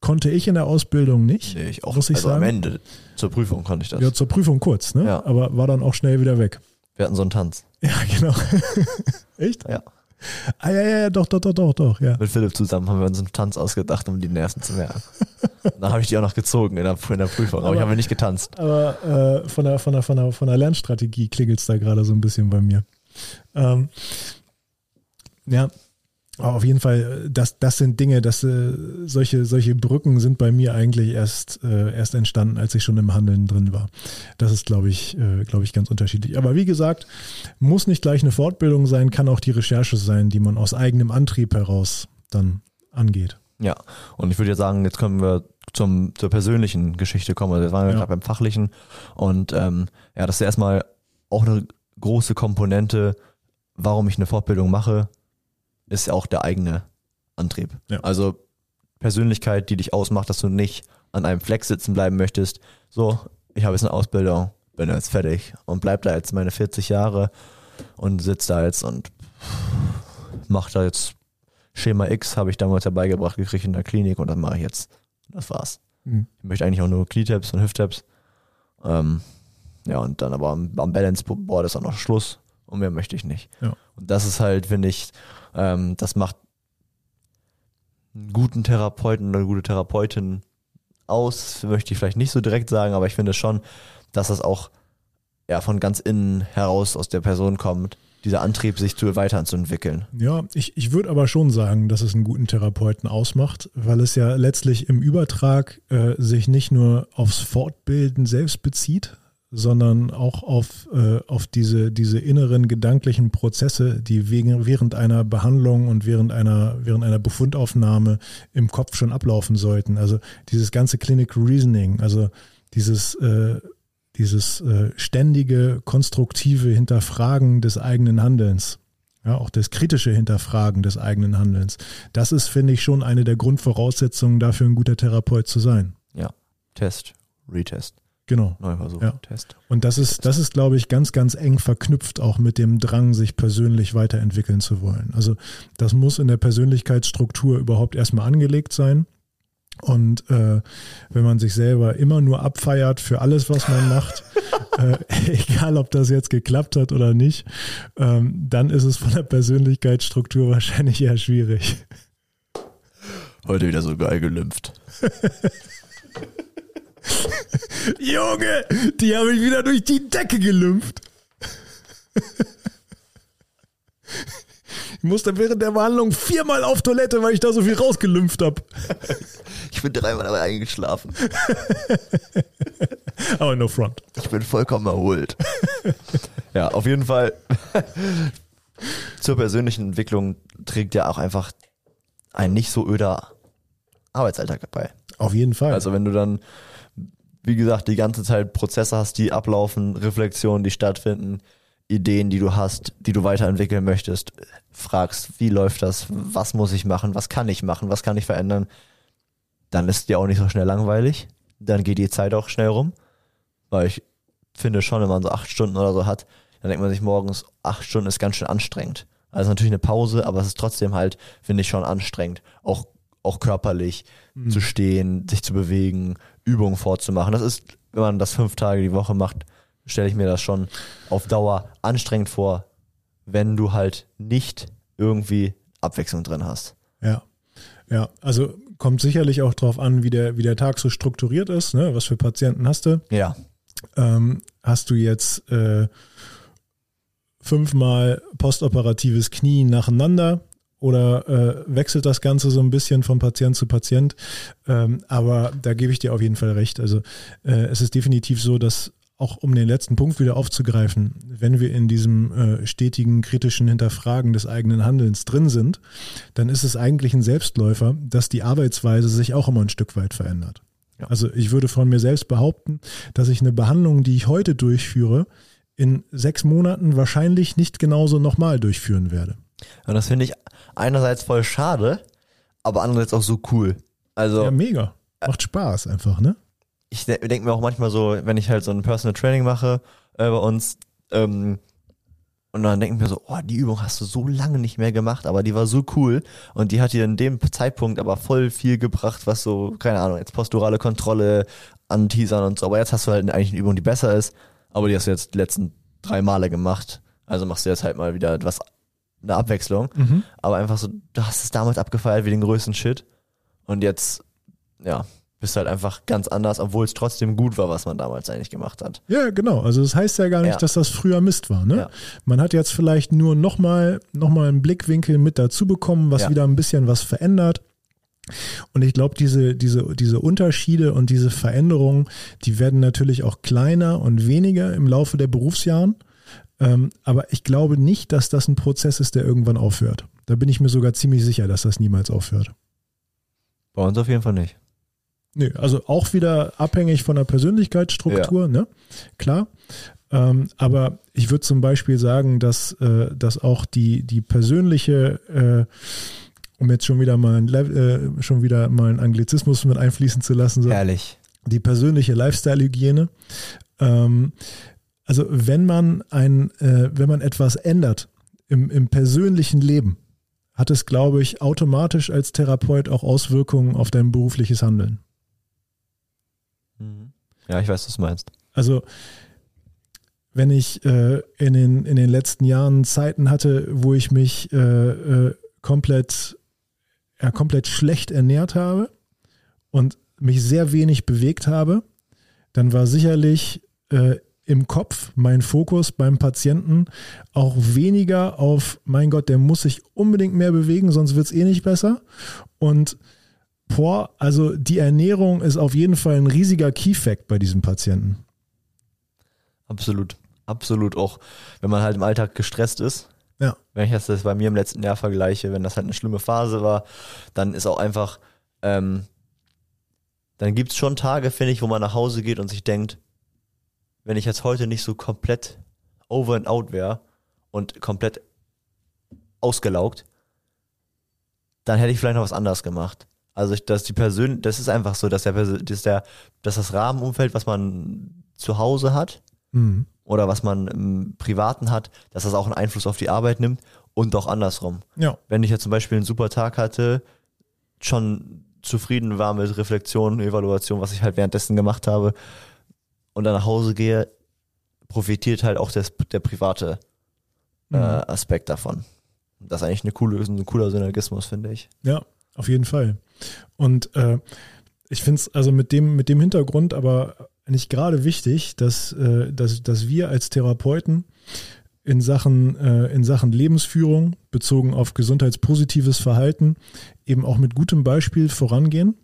Speaker 1: Konnte ich in der Ausbildung nicht,
Speaker 2: Nee, ich auch.
Speaker 1: muss ich
Speaker 2: also am
Speaker 1: sagen.
Speaker 2: Ende zur Prüfung konnte ich das.
Speaker 1: Ja, zur Prüfung kurz, ne?
Speaker 2: Ja.
Speaker 1: Aber war dann auch schnell wieder weg.
Speaker 2: Wir hatten so einen Tanz.
Speaker 1: Ja, genau. Echt?
Speaker 2: Ja.
Speaker 1: Ah, ja, ja, ja, doch, doch, doch, doch, doch, ja.
Speaker 2: Mit Philipp zusammen haben wir uns einen Tanz ausgedacht, um die Nerven zu merken. Dann habe ich die auch noch gezogen in der, in der Prüfung, aber, ich
Speaker 1: Aber-
Speaker 2: habe nicht getanzt.
Speaker 1: Aber äh, von, der, von, der, von, der, von der Lernstrategie klingelt es da gerade so ein bisschen bei mir. Ähm, ja, aber auf jeden Fall, äh, das, das sind Dinge, dass äh, solche, solche Brücken sind bei mir eigentlich erst, äh, erst entstanden, als ich schon im Handeln drin war. Das ist, glaube ich, äh, glaube ich, ganz unterschiedlich. Aber wie gesagt, muss nicht gleich eine Fortbildung sein, kann auch die Recherche sein, die man aus eigenem Antrieb heraus dann angeht.
Speaker 2: Ja, und ich würde ja sagen, jetzt können wir zum, zur persönlichen Geschichte kommen. Also wir waren ja
Speaker 1: Ja.
Speaker 2: gerade beim Fachlichen und ähm, ja, das ist erstmal auch eine große Komponente, warum ich eine Fortbildung mache, ist ja auch der eigene Antrieb.
Speaker 1: Ja.
Speaker 2: Also Persönlichkeit, die dich ausmacht, dass du nicht an einem Fleck sitzen bleiben möchtest. So, ich habe jetzt eine Ausbildung, bin jetzt fertig und bleib da jetzt meine 40 Jahre und sitz da jetzt und mach da jetzt Schema X habe ich damals ja beigebracht gekriegt in der Klinik und das mache ich jetzt. Das war's.
Speaker 1: Mhm.
Speaker 2: Ich möchte eigentlich auch nur Knie-Tabs und Hüft-Tabs. Ähm, ja, und dann aber am, am Balance-Board ist auch noch Schluss und mehr möchte ich nicht.
Speaker 1: Ja.
Speaker 2: Und das ist halt, finde ich, ähm, das macht einen guten Therapeuten oder eine gute Therapeutin aus, möchte ich vielleicht nicht so direkt sagen, aber ich finde schon, dass das auch ja, von ganz innen heraus aus der Person kommt, dieser Antrieb, sich zu weiterzuentwickeln.
Speaker 1: Ja, ich, ich würde aber schon sagen, dass es einen guten Therapeuten ausmacht, weil es ja letztlich im Übertrag äh, sich nicht nur aufs Fortbilden selbst bezieht, sondern auch auf, äh, auf diese, diese inneren gedanklichen Prozesse, die wegen, während einer Behandlung und während einer, während einer Befundaufnahme im Kopf schon ablaufen sollten. Also dieses ganze Clinical Reasoning, also dieses äh, dieses äh, ständige, konstruktive Hinterfragen des eigenen Handelns, ja, auch das kritische Hinterfragen des eigenen Handelns, das ist, finde ich, schon eine der Grundvoraussetzungen dafür, ein guter Therapeut zu sein.
Speaker 2: Ja, Test, Retest,
Speaker 1: Genau.
Speaker 2: Neuversuch,
Speaker 1: Ja.
Speaker 2: Test.
Speaker 1: Und das ist, das ist, glaube ich, ganz, ganz eng verknüpft auch mit dem Drang, sich persönlich weiterentwickeln zu wollen. Also das muss in der Persönlichkeitsstruktur überhaupt erstmal angelegt sein. Und äh, wenn man sich selber immer nur abfeiert für alles, was man macht, äh, egal ob das jetzt geklappt hat oder nicht, ähm, dann ist es von der Persönlichkeitsstruktur wahrscheinlich eher schwierig.
Speaker 2: Heute wieder so geil gelümpft.
Speaker 1: Junge, die habe ich wieder durch die Decke gelümpft. Ich musste während der Behandlung viermal auf Toilette, weil ich da so viel rausgelümpft habe.
Speaker 2: Ich bin dreimal dabei eingeschlafen.
Speaker 1: Aber no front.
Speaker 2: Ich bin vollkommen erholt. ja, auf jeden Fall. Zur persönlichen Entwicklung trägt ja auch einfach ein nicht so öder Arbeitsalltag bei.
Speaker 1: Auf jeden Fall.
Speaker 2: Also wenn du dann, wie gesagt, die ganze Zeit Prozesse hast, die ablaufen, Reflexionen, die stattfinden, Ideen, die du hast, die du weiterentwickeln möchtest, fragst, wie läuft das, was muss ich machen, was kann ich machen, was kann ich verändern, dann ist dir auch nicht so schnell langweilig. Dann geht die Zeit auch schnell rum. Weil ich finde schon, wenn man so acht Stunden oder so hat, dann denkt man sich morgens, acht Stunden ist ganz schön anstrengend. Also natürlich eine Pause, aber es ist trotzdem halt, finde ich, schon anstrengend. Auch, auch körperlich mhm. zu stehen, sich zu bewegen, Übungen vorzumachen. Das ist, wenn man das fünf Tage die Woche macht, stelle ich mir das schon auf Dauer anstrengend vor, wenn du halt nicht irgendwie Abwechslung drin hast.
Speaker 1: Ja. Ja, also kommt sicherlich auch drauf an, wie der, wie der Tag so strukturiert ist, ne? Was für Patienten hast du?
Speaker 2: Ja.
Speaker 1: Ähm, hast du jetzt äh, fünfmal postoperatives Knie nacheinander oder äh, wechselt das Ganze so ein bisschen von Patient zu Patient? Ähm, aber da gebe ich dir auf jeden Fall recht. Also äh, es ist definitiv so, dass auch um den letzten Punkt wieder aufzugreifen, wenn wir in diesem äh, stetigen kritischen Hinterfragen des eigenen Handelns drin sind, dann ist es eigentlich ein Selbstläufer, dass die Arbeitsweise sich auch immer ein Stück weit verändert. Ja. Also ich würde von mir selbst behaupten, dass ich eine Behandlung, die ich heute durchführe, in sechs Monaten wahrscheinlich nicht genauso nochmal durchführen werde.
Speaker 2: Und das finde ich einerseits voll schade, aber andererseits auch so cool. Also
Speaker 1: ja, mega. Macht Spaß einfach, ne?
Speaker 2: ich denke mir auch manchmal so, wenn ich halt so ein Personal Training mache äh, bei uns, ähm, und dann denke ich mir so, oh, die Übung hast du so lange nicht mehr gemacht, aber die war so cool und die hat dir in dem Zeitpunkt aber voll viel gebracht, was so, keine Ahnung, jetzt posturale Kontrolle, Anteasern und so. Aber jetzt hast du halt eigentlich eine Übung, die besser ist, aber die hast du jetzt die letzten drei Male gemacht. Also machst du jetzt halt mal wieder etwas, eine Abwechslung. Mhm. Aber einfach so, du hast es damals abgefeiert wie den größten Shit und jetzt, ja, bist halt einfach ganz anders, obwohl es trotzdem gut war, was man damals eigentlich gemacht hat.
Speaker 1: Ja, genau. Also das heißt ja gar nicht, ja. dass das früher Mist war. Ne? Ja. Man hat jetzt vielleicht nur nochmal noch mal einen Blickwinkel mit dazu bekommen, was ja. wieder ein bisschen was verändert. Und ich glaube, diese, diese, diese Unterschiede und diese Veränderungen, die werden natürlich auch kleiner und weniger im Laufe der Berufsjahren. Ähm, aber ich glaube nicht, dass das ein Prozess ist, der irgendwann aufhört. Da bin ich mir sogar ziemlich sicher, dass das niemals aufhört.
Speaker 2: Bei uns auf jeden Fall nicht.
Speaker 1: Nö, also auch wieder abhängig von der Persönlichkeitsstruktur, ja. ne? Klar. Ähm, aber ich würde zum Beispiel sagen, dass, äh, dass auch die, die persönliche, äh, um jetzt schon wieder mal ein, äh, schon wieder mal einen Anglizismus mit einfließen zu lassen, so,
Speaker 2: Ehrlich.
Speaker 1: die persönliche Lifestyle-Hygiene. Ähm, also wenn man ein, äh, wenn man etwas ändert im, im persönlichen Leben, hat es, glaube ich, automatisch als Therapeut auch Auswirkungen auf dein berufliches Handeln.
Speaker 2: Ja, ich weiß, was du meinst.
Speaker 1: Also, wenn ich äh, in, den, in den letzten Jahren Zeiten hatte, wo ich mich äh, äh, komplett, ja, komplett schlecht ernährt habe und mich sehr wenig bewegt habe, dann war sicherlich äh, im Kopf mein Fokus beim Patienten auch weniger auf, mein Gott, der muss sich unbedingt mehr bewegen, sonst wird es eh nicht besser. Und Boah, also die Ernährung ist auf jeden Fall ein riesiger Key-Fact bei diesem Patienten.
Speaker 2: Absolut. Absolut auch, wenn man halt im Alltag gestresst ist.
Speaker 1: Ja.
Speaker 2: Wenn ich das bei mir im letzten Jahr vergleiche, wenn das halt eine schlimme Phase war, dann ist auch einfach, ähm, dann gibt es schon Tage, finde ich, wo man nach Hause geht und sich denkt, wenn ich jetzt heute nicht so komplett over and out wäre und komplett ausgelaugt, dann hätte ich vielleicht noch was anderes gemacht. Also dass die Persön das ist einfach so, dass der, dass der, dass das Rahmenumfeld, was man zu Hause hat mhm. oder was man im Privaten hat, dass das auch einen Einfluss auf die Arbeit nimmt und auch andersrum.
Speaker 1: Ja.
Speaker 2: Wenn ich jetzt zum Beispiel einen super Tag hatte, schon zufrieden war mit Reflexion, Evaluation, was ich halt währenddessen gemacht habe und dann nach Hause gehe, profitiert halt auch des, der private äh, mhm. Aspekt davon. Das ist eigentlich eine coole, ein cooler Synergismus, finde ich.
Speaker 1: Ja, auf jeden Fall. Und äh, ich finde es also mit dem, mit dem Hintergrund aber nicht gerade wichtig, dass, äh, dass, dass wir als Therapeuten in Sachen, äh, in Sachen Lebensführung bezogen auf gesundheitspositives Verhalten eben auch mit gutem Beispiel vorangehen.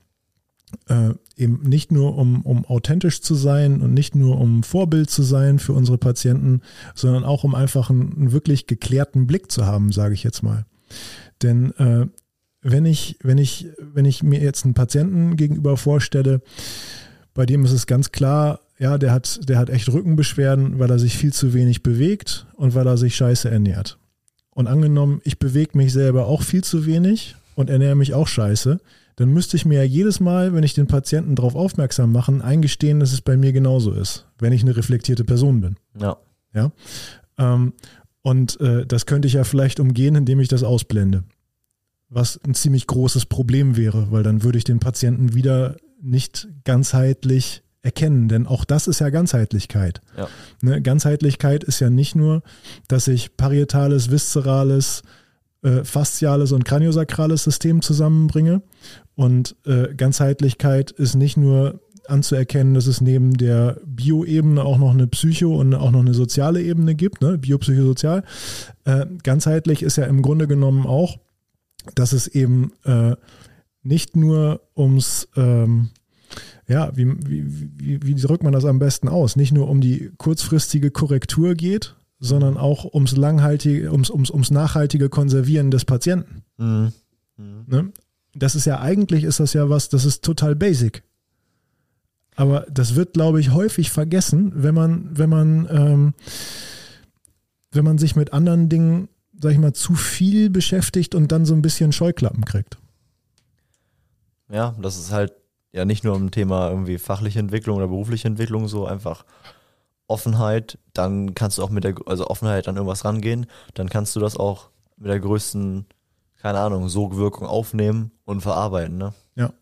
Speaker 1: Äh, eben nicht nur um, um authentisch zu sein und nicht nur um Vorbild zu sein für unsere Patienten, sondern auch um einfach einen, einen wirklich geklärten Blick zu haben, sage ich jetzt mal. Denn äh, wenn ich, wenn ich, wenn ich mir jetzt einen Patienten gegenüber vorstelle, bei dem ist es ganz klar, ja, der hat, der hat echt Rückenbeschwerden, weil er sich viel zu wenig bewegt und weil er sich scheiße ernährt. Und angenommen, ich bewege mich selber auch viel zu wenig und ernähre mich auch scheiße, dann müsste ich mir ja jedes Mal, wenn ich den Patienten darauf aufmerksam mache, eingestehen, dass es bei mir genauso ist, wenn ich eine reflektierte Person bin.
Speaker 2: Ja.
Speaker 1: Ja. Ähm, und äh, das könnte ich ja vielleicht umgehen, indem ich das ausblende. Was ein ziemlich großes Problem wäre, weil dann würde ich den Patienten wieder nicht ganzheitlich erkennen, denn auch das ist ja Ganzheitlichkeit.
Speaker 2: Ja.
Speaker 1: Ne, Ganzheitlichkeit ist ja nicht nur, dass ich parietales, viszerales, äh, fasziales und kraniosakrales System zusammenbringe. Und äh, Ganzheitlichkeit ist nicht nur anzuerkennen, dass es neben der Bioebene auch noch eine Psycho- und auch noch eine soziale Ebene gibt, ne? biopsychosozial. Äh, ganzheitlich ist ja im Grunde genommen auch, dass es eben äh, nicht nur ums, ähm, ja, wie, wie, wie, wie drückt man das am besten aus? Nicht nur um die kurzfristige Korrektur geht, sondern auch ums langhaltige, ums, ums, ums nachhaltige Konservieren des Patienten.
Speaker 2: Mhm. Mhm.
Speaker 1: Ne? Das ist ja eigentlich ist das ja was, das ist total basic. Aber das wird, glaube ich, häufig vergessen, wenn man, wenn man, ähm, wenn man sich mit anderen Dingen, sag ich mal, zu viel beschäftigt und dann so ein bisschen Scheuklappen kriegt.
Speaker 2: Ja, das ist halt ja nicht nur ein Thema irgendwie fachliche Entwicklung oder berufliche Entwicklung, so einfach Offenheit, dann kannst du auch mit der, also Offenheit an irgendwas rangehen, dann kannst du das auch mit der größten, keine Ahnung, Sogwirkung aufnehmen und verarbeiten, ne?
Speaker 1: Ja.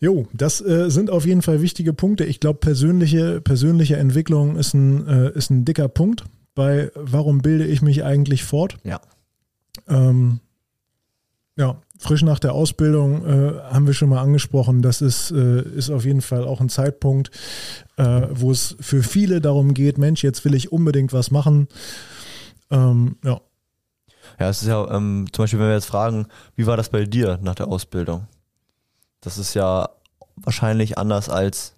Speaker 1: Jo, das äh, sind auf jeden Fall wichtige Punkte. Ich glaube, persönliche, persönliche Entwicklung ist ein, äh, ist ein dicker Punkt bei, warum bilde ich mich eigentlich fort?
Speaker 2: Ja.
Speaker 1: Ähm, ja, frisch nach der Ausbildung äh, haben wir schon mal angesprochen. Das ist, äh, ist auf jeden Fall auch ein Zeitpunkt, äh, wo es für viele darum geht, Mensch, jetzt will ich unbedingt was machen. Ähm, ja.
Speaker 2: Ja, es ist ja, ähm, zum Beispiel, wenn wir jetzt fragen, wie war das bei dir nach der Ausbildung? Das ist ja wahrscheinlich anders als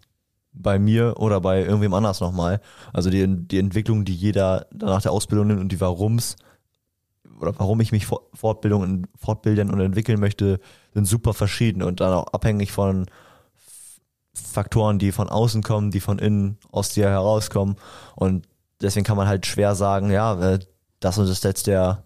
Speaker 2: bei mir oder bei irgendwem anders nochmal. Also die, die Entwicklung, die jeder nach der Ausbildung nimmt und die Warums oder warum ich mich Fortbildung, fortbilden und entwickeln möchte, sind super verschieden und dann auch abhängig von Faktoren, die von außen kommen, die von innen aus dir herauskommen. Und deswegen kann man halt schwer sagen, ja, äh, das und das ist jetzt der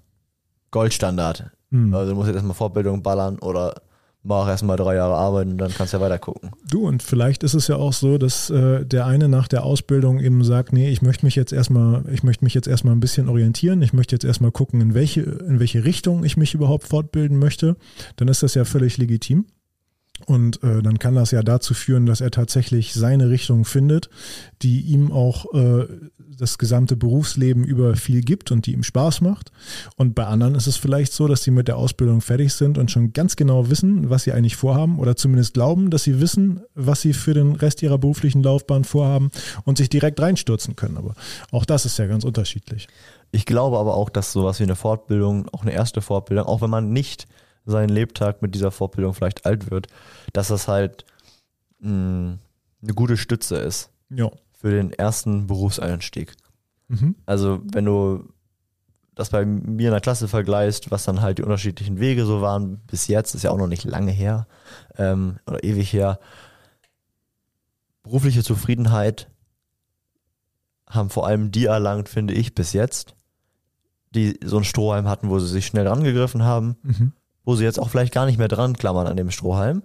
Speaker 2: Goldstandard.
Speaker 1: Hm.
Speaker 2: Also du musst jetzt erstmal Fortbildung ballern oder mach erstmal drei Jahre arbeiten und dann kannst du ja weiter gucken.
Speaker 1: Du, und vielleicht ist es ja auch so, dass äh, der eine nach der Ausbildung eben sagt, nee, ich möchte mich jetzt erstmal, ich möchte mich jetzt erstmal ein bisschen orientieren, ich möchte jetzt erstmal gucken, in welche, in welche Richtung ich mich überhaupt fortbilden möchte. Dann ist das ja völlig legitim. Und äh, dann kann das ja dazu führen, dass er tatsächlich seine Richtung findet, die ihm auch äh, das gesamte Berufsleben über viel gibt und die ihm Spaß macht. Und bei anderen ist es vielleicht so, dass sie mit der Ausbildung fertig sind und schon ganz genau wissen, was sie eigentlich vorhaben oder zumindest glauben, dass sie wissen, was sie für den Rest ihrer beruflichen Laufbahn vorhaben und sich direkt reinstürzen können. Aber auch das ist ja ganz unterschiedlich.
Speaker 2: Ich glaube aber auch, dass sowas wie eine Fortbildung, auch eine erste Fortbildung, auch wenn man nicht seinen Lebtag mit dieser Fortbildung vielleicht alt wird, dass das halt mh, eine gute Stütze ist
Speaker 1: Ja.
Speaker 2: für den ersten Berufseinstieg.
Speaker 1: Mhm.
Speaker 2: Also wenn du das bei mir in der Klasse vergleichst, was dann halt die unterschiedlichen Wege so waren bis jetzt, ist ja auch noch nicht lange her ähm, oder ewig her. Berufliche Zufriedenheit haben vor allem die erlangt, finde ich, bis jetzt, die so einen Strohhalm hatten, wo sie sich schnell rangegriffen haben,
Speaker 1: Mhm.
Speaker 2: Wo sie jetzt auch vielleicht gar nicht mehr dran klammern an dem Strohhalm,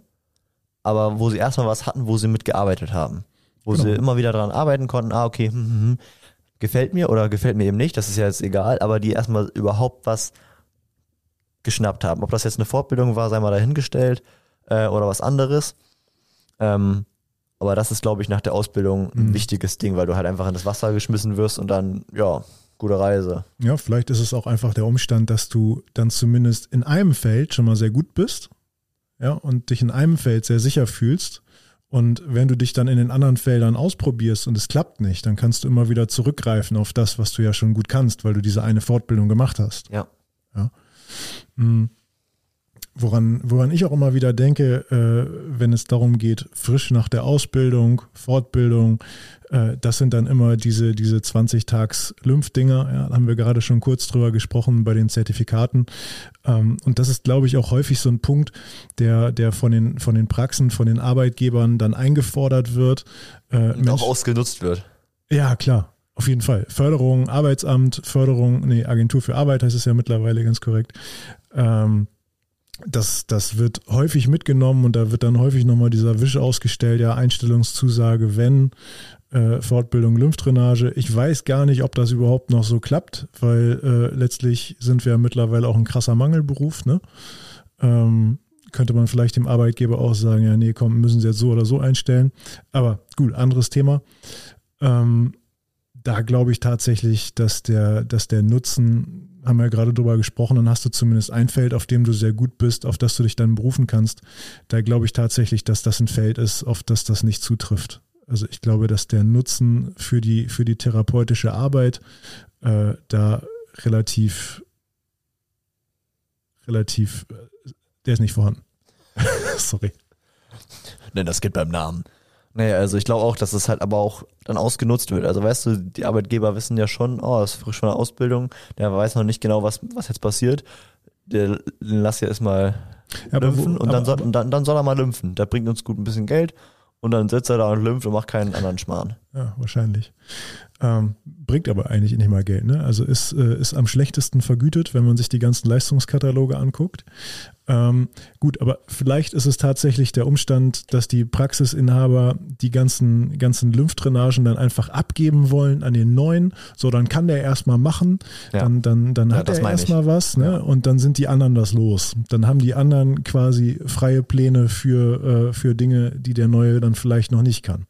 Speaker 2: aber wo sie erstmal was hatten, wo sie mitgearbeitet haben. Wo
Speaker 1: Genau.
Speaker 2: sie immer wieder dran arbeiten konnten, ah, okay, hm, hm, hm, gefällt mir oder gefällt mir eben nicht, das ist ja jetzt egal, aber die erstmal überhaupt was geschnappt haben. Ob das jetzt eine Fortbildung war, sei mal dahingestellt, äh, oder was anderes. Ähm, aber das ist, glaube ich, nach der Ausbildung ein
Speaker 1: Mhm.
Speaker 2: wichtiges Ding, weil du halt einfach in das Wasser geschmissen wirst und dann, ja, gute Reise.
Speaker 1: Ja, vielleicht ist es auch einfach der Umstand, dass du dann zumindest in einem Feld schon mal sehr gut bist. Ja, und dich in einem Feld sehr sicher fühlst. Und wenn du dich dann in den anderen Feldern ausprobierst und es klappt nicht, dann kannst du immer wieder zurückgreifen auf das, was du ja schon gut kannst, weil du diese eine Fortbildung gemacht hast.
Speaker 2: Ja.
Speaker 1: Mhm. Woran, woran ich auch immer wieder denke, äh, wenn es darum geht, frisch nach der Ausbildung, Fortbildung, äh, das sind dann immer diese, diese 20-Tags-Lymph-Dinger, ja, da haben wir gerade schon kurz drüber gesprochen bei den Zertifikaten. Ähm, und das ist, glaube ich, auch häufig so ein Punkt, der, der von den, von den Praxen, von den Arbeitgebern dann eingefordert wird. Äh,
Speaker 2: Und auch ausgenutzt wird.
Speaker 1: ja, klar, auf jeden Fall. Förderung, Arbeitsamt, Förderung, nee, Agentur für Arbeit heißt es ja mittlerweile ganz korrekt. Ähm, das, das wird häufig mitgenommen und da wird dann häufig nochmal dieser Wisch ausgestellt, ja, Einstellungszusage, wenn, äh, Fortbildung Lymphdrainage. Ich weiß gar nicht, ob das überhaupt noch so klappt, weil äh, letztlich sind wir mittlerweile auch ein krasser Mangelberuf, ne? Ähm, könnte man vielleicht dem Arbeitgeber auch sagen, ja, nee, komm, müssen sie jetzt so oder so einstellen. Aber gut, anderes Thema. Ähm, da glaube ich tatsächlich, dass der, dass der Nutzen, haben wir ja gerade drüber gesprochen, dann hast du zumindest ein Feld, auf dem du sehr gut bist, auf das du dich dann berufen kannst. Da glaube ich tatsächlich, dass das ein Feld ist, auf das das nicht zutrifft. Also ich glaube, dass der Nutzen für die, für die therapeutische Arbeit äh, da relativ, relativ, äh, der ist nicht vorhanden. Sorry.
Speaker 2: Denn das geht beim Namen. Naja, also ich glaube auch, dass es halt aber auch dann ausgenutzt wird. Also weißt du, die Arbeitgeber wissen ja schon, oh, das ist frisch von der Ausbildung, der weiß noch nicht genau, was, was jetzt passiert. Der lass ja erstmal ja, lymphen wo, und, dann soll, dann, dann soll er mal lymphen. Da bringt uns gut ein bisschen Geld und dann sitzt er da und lympht und macht keinen anderen Schmarrn.
Speaker 1: Ja, wahrscheinlich. Ähm, bringt aber eigentlich nicht mal Geld. Ne? Also ist, äh, ist am schlechtesten vergütet, wenn man sich die ganzen Leistungskataloge anguckt. Ähm, gut, aber vielleicht ist es tatsächlich der Umstand, dass die Praxisinhaber die ganzen, ganzen Lymphdrainagen dann einfach abgeben wollen an den neuen. So, dann kann der erstmal machen, ja. dann, dann, dann ja, hat er erstmal was, ne? Ja. Und dann sind die anderen das los. Dann haben die anderen quasi freie Pläne für, äh, für Dinge, die der neue dann vielleicht noch nicht kann.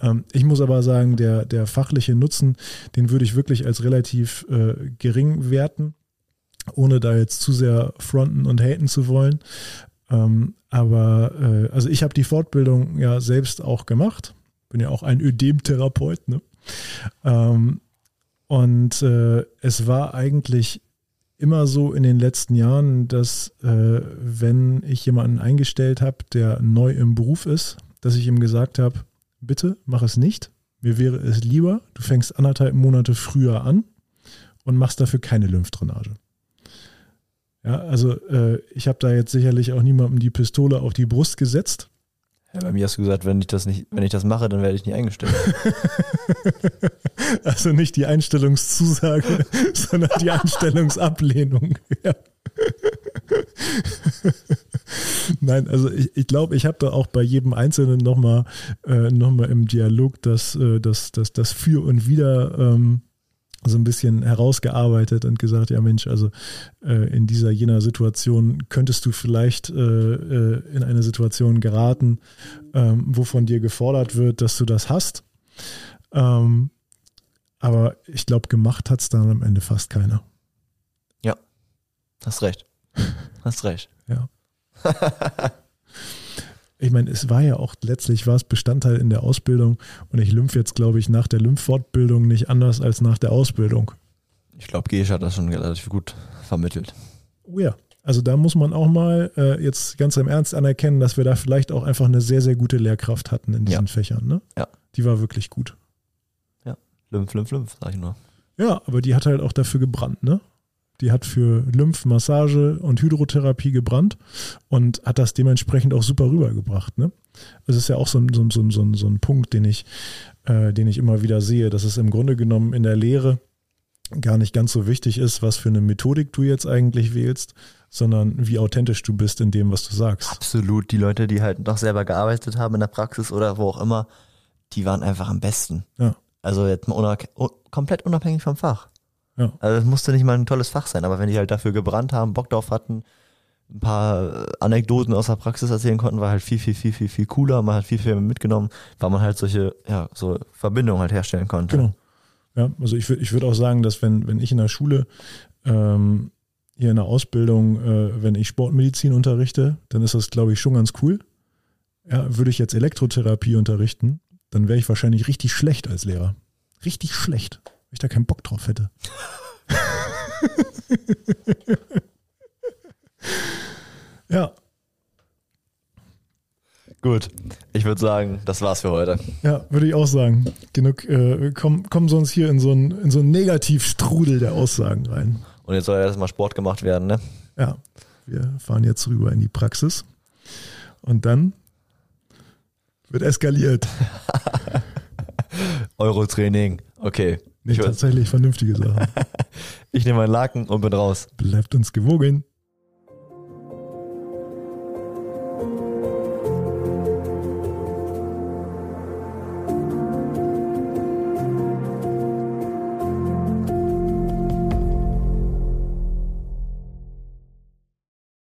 Speaker 1: Ähm, ich muss aber sagen, der, der fachliche Nutzen, den würde ich wirklich als relativ äh, gering werten ohne da jetzt zu sehr fronten und haten zu wollen. Ähm, aber äh, also ich habe die Fortbildung ja selbst auch gemacht. Bin ja auch ein Ödem-Therapeut. Ne? Ähm, und äh, es war eigentlich immer so in den letzten Jahren, dass äh, wenn ich jemanden eingestellt habe, der neu im Beruf ist, dass ich ihm gesagt habe, bitte mach es nicht. Mir wäre es lieber, du fängst anderthalb Monate früher an und machst dafür keine Lymphdrainage. Ja, also äh, ich habe da jetzt sicherlich auch niemandem die Pistole auf die Brust gesetzt.
Speaker 2: Ja, bei mir hast du gesagt, wenn ich das nicht, wenn ich das mache, dann werde ich nicht eingestellt.
Speaker 1: also nicht die Einstellungszusage, sondern die Einstellungsablehnung. Ja. Nein, also ich, ich glaube, ich habe da auch bei jedem Einzelnen nochmal äh, noch im Dialog das, äh, das, das, das Für und Wider ähm, so ein bisschen herausgearbeitet und gesagt, ja Mensch, also äh, in dieser jener Situation könntest du vielleicht äh, äh, in eine Situation geraten, ähm, wo von dir gefordert wird, dass du das hast. Ähm, aber ich glaube, gemacht hat es dann am Ende fast keiner.
Speaker 2: Ja, hast recht. Hast recht.
Speaker 1: ja. ich meine, es war ja auch letztlich war es Bestandteil in der Ausbildung und ich lymph jetzt, glaube ich, nach der Lymphfortbildung nicht anders als nach der Ausbildung.
Speaker 2: Ich glaube, Gesch hat das schon relativ gut vermittelt.
Speaker 1: Oh ja. Also da muss man auch mal äh, jetzt ganz im Ernst anerkennen, dass wir da vielleicht auch einfach eine sehr, sehr gute Lehrkraft hatten in diesen ja. Fächern. Ne?
Speaker 2: Ja.
Speaker 1: Die war wirklich gut.
Speaker 2: Ja, Lymph, Lymph, Lymph, sag ich nur.
Speaker 1: Ja, aber die hat halt auch dafür gebrannt, ne? Die hat für Lymphmassage und Hydrotherapie gebrannt und hat das dementsprechend auch super rübergebracht. Ne? Das ist ja auch so ein, so, so, so, so ein Punkt, den ich, äh, den ich immer wieder sehe, dass es im Grunde genommen in der Lehre gar nicht ganz so wichtig ist, was für eine Methodik du jetzt eigentlich wählst, sondern wie authentisch du bist in dem, was du sagst.
Speaker 2: Absolut. Die Leute, die halt noch selber gearbeitet haben in der Praxis oder wo auch immer, die waren einfach am besten.
Speaker 1: Ja.
Speaker 2: Also jetzt mal komplett unabhängig vom Fach.
Speaker 1: Ja.
Speaker 2: Also es musste nicht mal ein tolles Fach sein, aber wenn die halt dafür gebrannt haben, Bock drauf hatten, ein paar Anekdoten aus der Praxis erzählen konnten, war halt viel, viel, viel, viel, viel cooler. Man hat viel, viel mitgenommen, weil man halt solche, ja, so Verbindungen halt herstellen konnte.
Speaker 1: Genau. Ja, also ich würde ich würde auch sagen, dass wenn, wenn ich in der Schule ähm, hier in der Ausbildung, äh, wenn ich Sportmedizin unterrichte, dann ist das, glaube ich, schon ganz cool. Ja, würde ich jetzt Elektrotherapie unterrichten, dann wäre ich wahrscheinlich richtig schlecht als Lehrer. Richtig schlecht ich da keinen Bock drauf hätte. ja.
Speaker 2: Gut, ich würde sagen, das war's für heute.
Speaker 1: Ja, würde ich auch sagen. Genug, äh, kommen komm sonst hier in so einen in so einen Negativstrudel der Aussagen rein.
Speaker 2: Und jetzt soll ja erstmal Sport gemacht werden, ne?
Speaker 1: Ja, wir fahren jetzt rüber in die Praxis. Und dann wird eskaliert.
Speaker 2: Eurotraining, okay.
Speaker 1: Nicht tatsächlich vernünftige Sachen.
Speaker 2: ich nehme meinen Laken und bin raus.
Speaker 1: Bleibt uns gewogen.